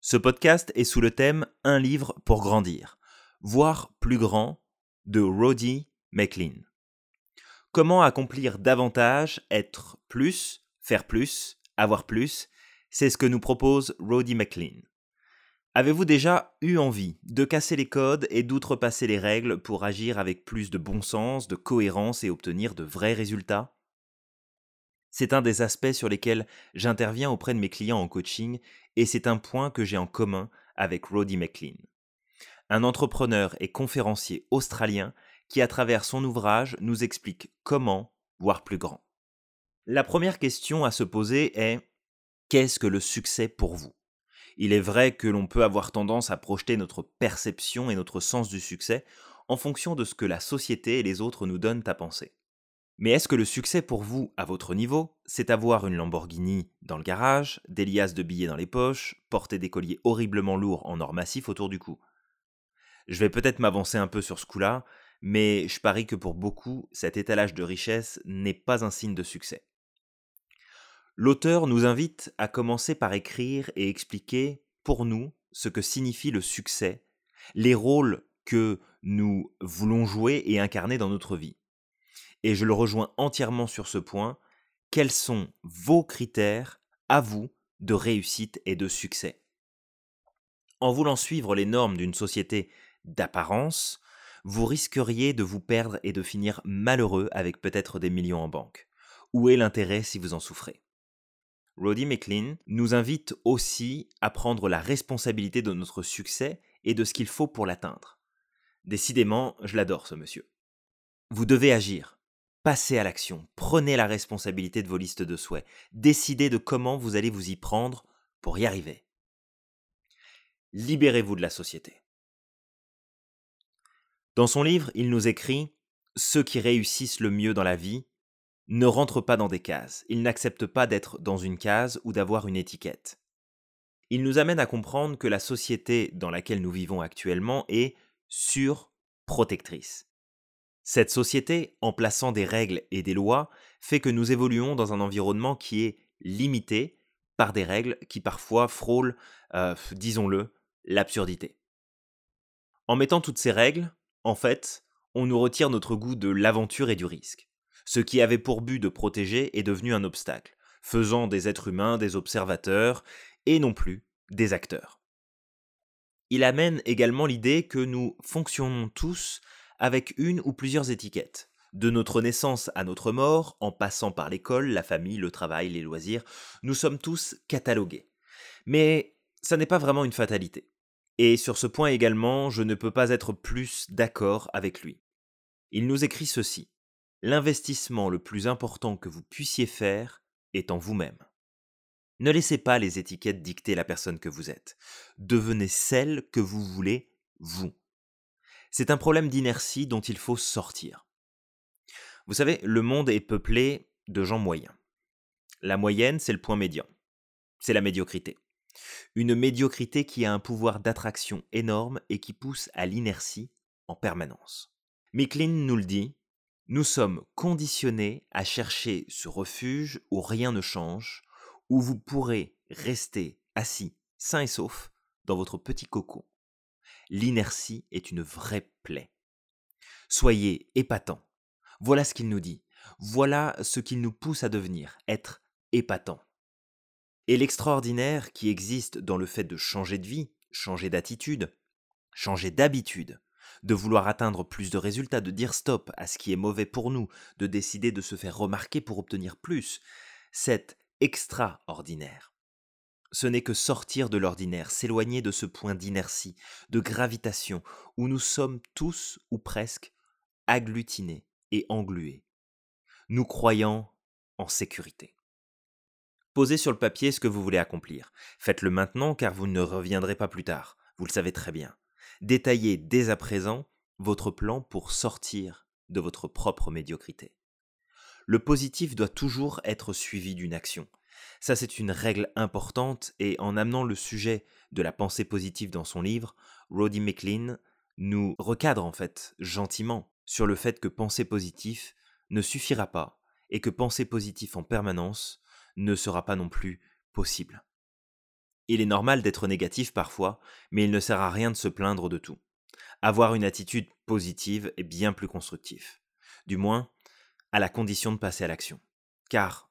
Ce podcast est sous le thème Un livre pour grandir, voire plus grand, de Roddy McLean. Comment accomplir davantage, être plus, faire plus, avoir plus, c'est ce que nous propose Roddy McLean. Avez-vous déjà eu envie de casser les codes et d'outrepasser les règles pour agir avec plus de bon sens, de cohérence et obtenir de vrais résultats? C'est un des aspects sur lesquels j'interviens auprès de mes clients en coaching et c'est un point que j'ai en commun avec Roddy McLean. Un entrepreneur et conférencier australien qui, à travers son ouvrage, nous explique comment voir plus grand. La première question à se poser est Qu'est-ce que le succès pour vous? Il est vrai que l'on peut avoir tendance à projeter notre perception et notre sens du succès en fonction de ce que la société et les autres nous donnent à penser. Mais est-ce que le succès pour vous, à votre niveau, c'est avoir une Lamborghini dans le garage, des liasses de billets dans les poches, porter des colliers horriblement lourds en or massif autour du cou? Je vais peut-être m'avancer un peu sur ce coup-là, mais je parie que pour beaucoup, cet étalage de richesse n'est pas un signe de succès. L'auteur nous invite à commencer par écrire et expliquer pour nous ce que signifie le succès, les rôles que nous voulons jouer et incarner dans notre vie. Et je le rejoins entièrement sur ce point. Quels sont vos critères à vous de réussite et de succès? En voulant suivre les normes d'une société d'apparence, vous risqueriez de vous perdre et de finir malheureux avec peut-être des millions en banque. Où est l'intérêt si vous en souffrez? Roddy McLean nous invite aussi à prendre la responsabilité de notre succès et de ce qu'il faut pour l'atteindre. Décidément, je l'adore ce monsieur. Vous devez agir, passez à l'action, prenez la responsabilité de vos listes de souhaits, décidez de comment vous allez vous y prendre pour y arriver. Libérez-vous de la société. Dans son livre, il nous écrit Ceux qui réussissent le mieux dans la vie ne rentrent pas dans des cases, ils n'acceptent pas d'être dans une case ou d'avoir une étiquette. Il nous amène à comprendre que la société dans laquelle nous vivons actuellement est surprotectrice. Cette société, en plaçant des règles et des lois, fait que nous évoluons dans un environnement qui est limité par des règles qui parfois frôlent, euh, disons-le, l'absurdité. En mettant toutes ces règles, en fait, on nous retire notre goût de l'aventure et du risque. Ce qui avait pour but de protéger est devenu un obstacle, faisant des êtres humains des observateurs et non plus des acteurs. Il amène également l'idée que nous fonctionnons tous avec une ou plusieurs étiquettes. De notre naissance à notre mort, en passant par l'école, la famille, le travail, les loisirs, nous sommes tous catalogués. Mais ça n'est pas vraiment une fatalité. Et sur ce point également, je ne peux pas être plus d'accord avec lui. Il nous écrit ceci. L'investissement le plus important que vous puissiez faire est en vous-même. Ne laissez pas les étiquettes dicter la personne que vous êtes. Devenez celle que vous voulez, vous. C'est un problème d'inertie dont il faut sortir. Vous savez, le monde est peuplé de gens moyens. La moyenne, c'est le point médian. C'est la médiocrité. Une médiocrité qui a un pouvoir d'attraction énorme et qui pousse à l'inertie en permanence. Micklin nous le dit, nous sommes conditionnés à chercher ce refuge où rien ne change, où vous pourrez rester assis, sain et sauf, dans votre petit cocon. L'inertie est une vraie plaie. Soyez épatant. Voilà ce qu'il nous dit. Voilà ce qu'il nous pousse à devenir, être épatant. Et l'extraordinaire qui existe dans le fait de changer de vie, changer d'attitude, changer d'habitude, de vouloir atteindre plus de résultats, de dire stop à ce qui est mauvais pour nous, de décider de se faire remarquer pour obtenir plus, c'est extraordinaire. Ce n'est que sortir de l'ordinaire, s'éloigner de ce point d'inertie, de gravitation, où nous sommes tous ou presque agglutinés et englués, nous croyant en sécurité. Posez sur le papier ce que vous voulez accomplir. Faites-le maintenant car vous ne reviendrez pas plus tard. Vous le savez très bien. Détaillez dès à présent votre plan pour sortir de votre propre médiocrité. Le positif doit toujours être suivi d'une action. Ça, c'est une règle importante et en amenant le sujet de la pensée positive dans son livre, Roddy McLean nous recadre en fait gentiment sur le fait que penser positif ne suffira pas et que penser positif en permanence ne sera pas non plus possible. Il est normal d'être négatif parfois, mais il ne sert à rien de se plaindre de tout. Avoir une attitude positive est bien plus constructif. Du moins, à la condition de passer à l'action. Car,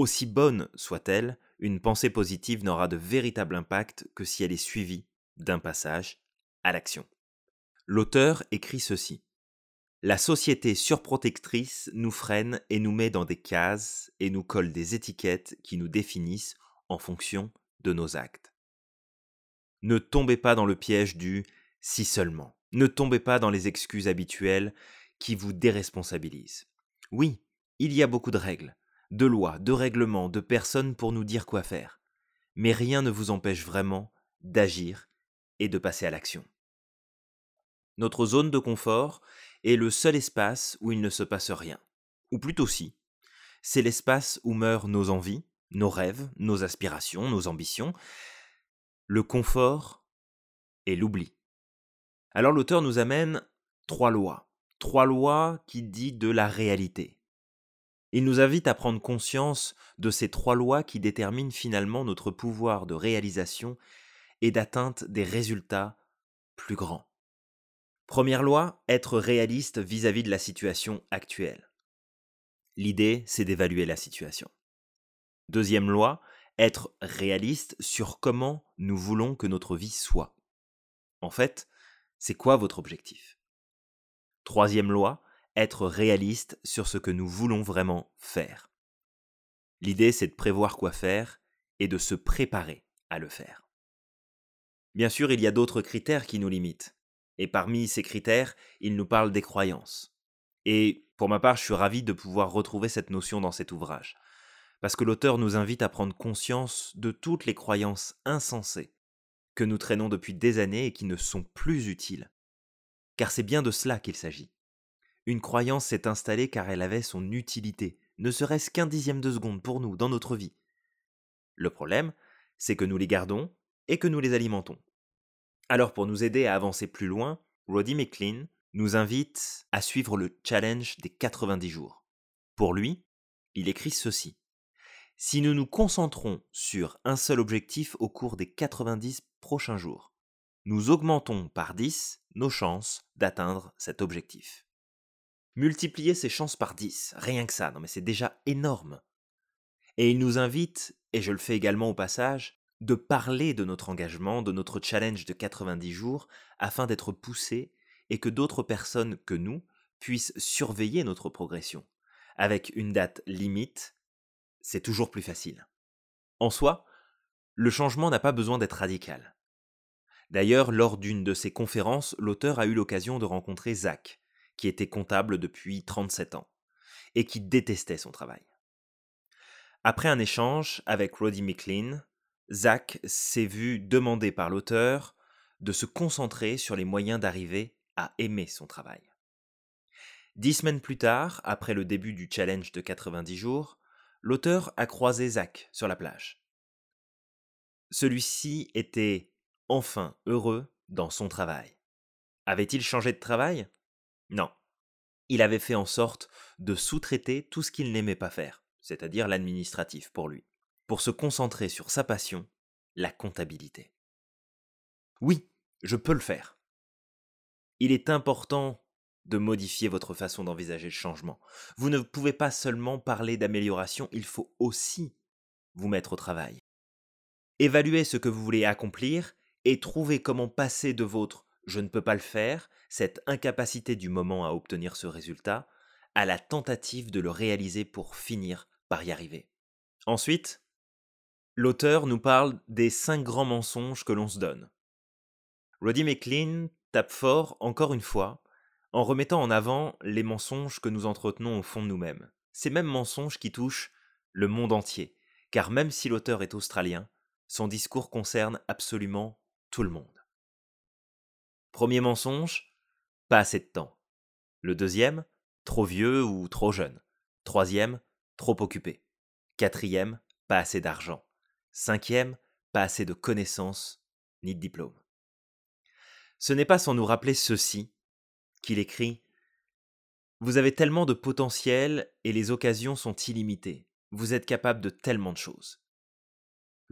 aussi bonne soit-elle, une pensée positive n'aura de véritable impact que si elle est suivie d'un passage à l'action. L'auteur écrit ceci. La société surprotectrice nous freine et nous met dans des cases et nous colle des étiquettes qui nous définissent en fonction de nos actes. Ne tombez pas dans le piège du si seulement. Ne tombez pas dans les excuses habituelles qui vous déresponsabilisent. Oui, il y a beaucoup de règles, de lois, de règlements, de personnes pour nous dire quoi faire. Mais rien ne vous empêche vraiment d'agir et de passer à l'action. Notre zone de confort est le seul espace où il ne se passe rien. Ou plutôt si. C'est l'espace où meurent nos envies, nos rêves, nos aspirations, nos ambitions. Le confort et l'oubli. Alors l'auteur nous amène trois lois. Trois lois qui disent de la réalité. Il nous invite à prendre conscience de ces trois lois qui déterminent finalement notre pouvoir de réalisation et d'atteinte des résultats plus grands. Première loi, être réaliste vis-à-vis de la situation actuelle. L'idée, c'est d'évaluer la situation. Deuxième loi, être réaliste sur comment nous voulons que notre vie soit. En fait, c'est quoi votre objectif? Troisième loi, être réaliste sur ce que nous voulons vraiment faire. L'idée, c'est de prévoir quoi faire et de se préparer à le faire. Bien sûr, il y a d'autres critères qui nous limitent. Et parmi ces critères, il nous parle des croyances. Et pour ma part, je suis ravi de pouvoir retrouver cette notion dans cet ouvrage. Parce que l'auteur nous invite à prendre conscience de toutes les croyances insensées que nous traînons depuis des années et qui ne sont plus utiles. Car c'est bien de cela qu'il s'agit. Une croyance s'est installée car elle avait son utilité, ne serait-ce qu'un dixième de seconde pour nous dans notre vie. Le problème, c'est que nous les gardons et que nous les alimentons. Alors pour nous aider à avancer plus loin, Roddy McLean nous invite à suivre le challenge des 90 jours. Pour lui, il écrit ceci. Si nous nous concentrons sur un seul objectif au cours des 90 prochains jours, nous augmentons par 10 nos chances d'atteindre cet objectif. Multiplier ces chances par 10, rien que ça, non mais c'est déjà énorme. Et il nous invite, et je le fais également au passage, de parler de notre engagement, de notre challenge de 90 jours, afin d'être poussé et que d'autres personnes que nous puissent surveiller notre progression. Avec une date limite, c'est toujours plus facile. En soi, le changement n'a pas besoin d'être radical. D'ailleurs, lors d'une de ses conférences, l'auteur a eu l'occasion de rencontrer Zach, qui était comptable depuis 37 ans, et qui détestait son travail. Après un échange avec Roddy McLean, Zach s'est vu demander par l'auteur de se concentrer sur les moyens d'arriver à aimer son travail. Dix semaines plus tard, après le début du challenge de 90 jours, l'auteur a croisé Zach sur la plage. Celui-ci était enfin heureux dans son travail. Avait-il changé de travail? Non. Il avait fait en sorte de sous-traiter tout ce qu'il n'aimait pas faire, c'est-à-dire l'administratif pour lui pour se concentrer sur sa passion, la comptabilité. Oui, je peux le faire. Il est important de modifier votre façon d'envisager le changement. Vous ne pouvez pas seulement parler d'amélioration, il faut aussi vous mettre au travail. Évaluez ce que vous voulez accomplir et trouvez comment passer de votre je ne peux pas le faire, cette incapacité du moment à obtenir ce résultat, à la tentative de le réaliser pour finir par y arriver. Ensuite, l'auteur nous parle des cinq grands mensonges que l'on se donne. Roddy McLean tape fort, encore une fois, en remettant en avant les mensonges que nous entretenons au fond de nous-mêmes. Ces mêmes mensonges qui touchent le monde entier, car même si l'auteur est australien, son discours concerne absolument tout le monde. Premier mensonge, pas assez de temps. Le deuxième, trop vieux ou trop jeune. Troisième, trop occupé. Quatrième, pas assez d'argent. Cinquième, pas assez de connaissances ni de diplômes. Ce n'est pas sans nous rappeler ceci qu'il écrit Vous avez tellement de potentiel et les occasions sont illimitées. Vous êtes capable de tellement de choses.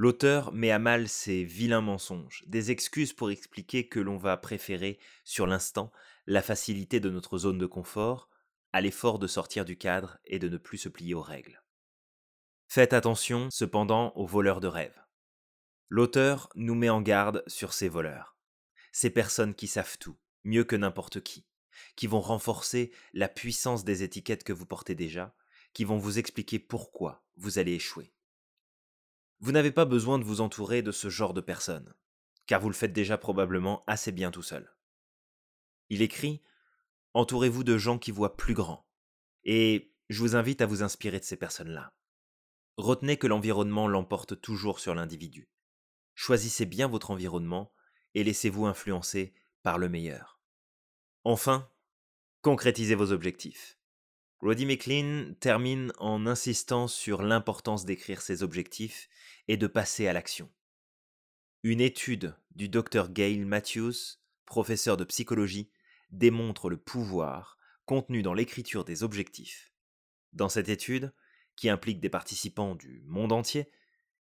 L'auteur met à mal ces vilains mensonges, des excuses pour expliquer que l'on va préférer, sur l'instant, la facilité de notre zone de confort à l'effort de sortir du cadre et de ne plus se plier aux règles. Faites attention cependant aux voleurs de rêves. L'auteur nous met en garde sur ces voleurs, ces personnes qui savent tout, mieux que n'importe qui, qui vont renforcer la puissance des étiquettes que vous portez déjà, qui vont vous expliquer pourquoi vous allez échouer. Vous n'avez pas besoin de vous entourer de ce genre de personnes, car vous le faites déjà probablement assez bien tout seul. Il écrit Entourez-vous de gens qui voient plus grand, et je vous invite à vous inspirer de ces personnes-là. Retenez que l'environnement l'emporte toujours sur l'individu. Choisissez bien votre environnement et laissez-vous influencer par le meilleur. Enfin, concrétisez vos objectifs. Roddy McLean termine en insistant sur l'importance d'écrire ses objectifs et de passer à l'action. Une étude du Dr Gail Matthews, professeur de psychologie, démontre le pouvoir contenu dans l'écriture des objectifs. Dans cette étude, qui implique des participants du monde entier,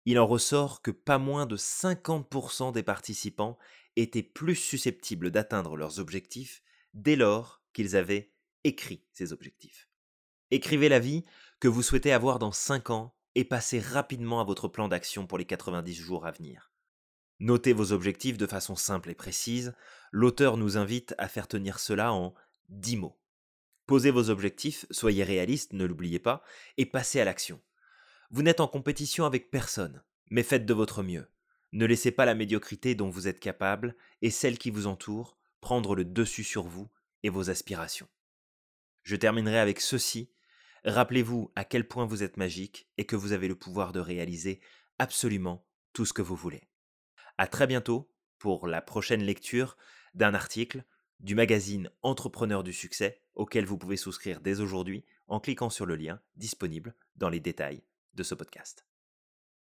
il en ressort que pas moins de 50% des participants étaient plus susceptibles d'atteindre leurs objectifs dès lors qu'ils avaient écrit ces objectifs. Écrivez la vie que vous souhaitez avoir dans 5 ans et passez rapidement à votre plan d'action pour les 90 jours à venir. Notez vos objectifs de façon simple et précise. L'auteur nous invite à faire tenir cela en 10 mots. Posez vos objectifs, soyez réaliste, ne l'oubliez pas, et passez à l'action. Vous n'êtes en compétition avec personne, mais faites de votre mieux. Ne laissez pas la médiocrité dont vous êtes capable et celle qui vous entoure prendre le dessus sur vous et vos aspirations. Je terminerai avec ceci Rappelez-vous à quel point vous êtes magique et que vous avez le pouvoir de réaliser absolument tout ce que vous voulez. À très bientôt pour la prochaine lecture d'un article du magazine Entrepreneur du succès auquel vous pouvez souscrire dès aujourd'hui en cliquant sur le lien disponible dans les détails de ce podcast.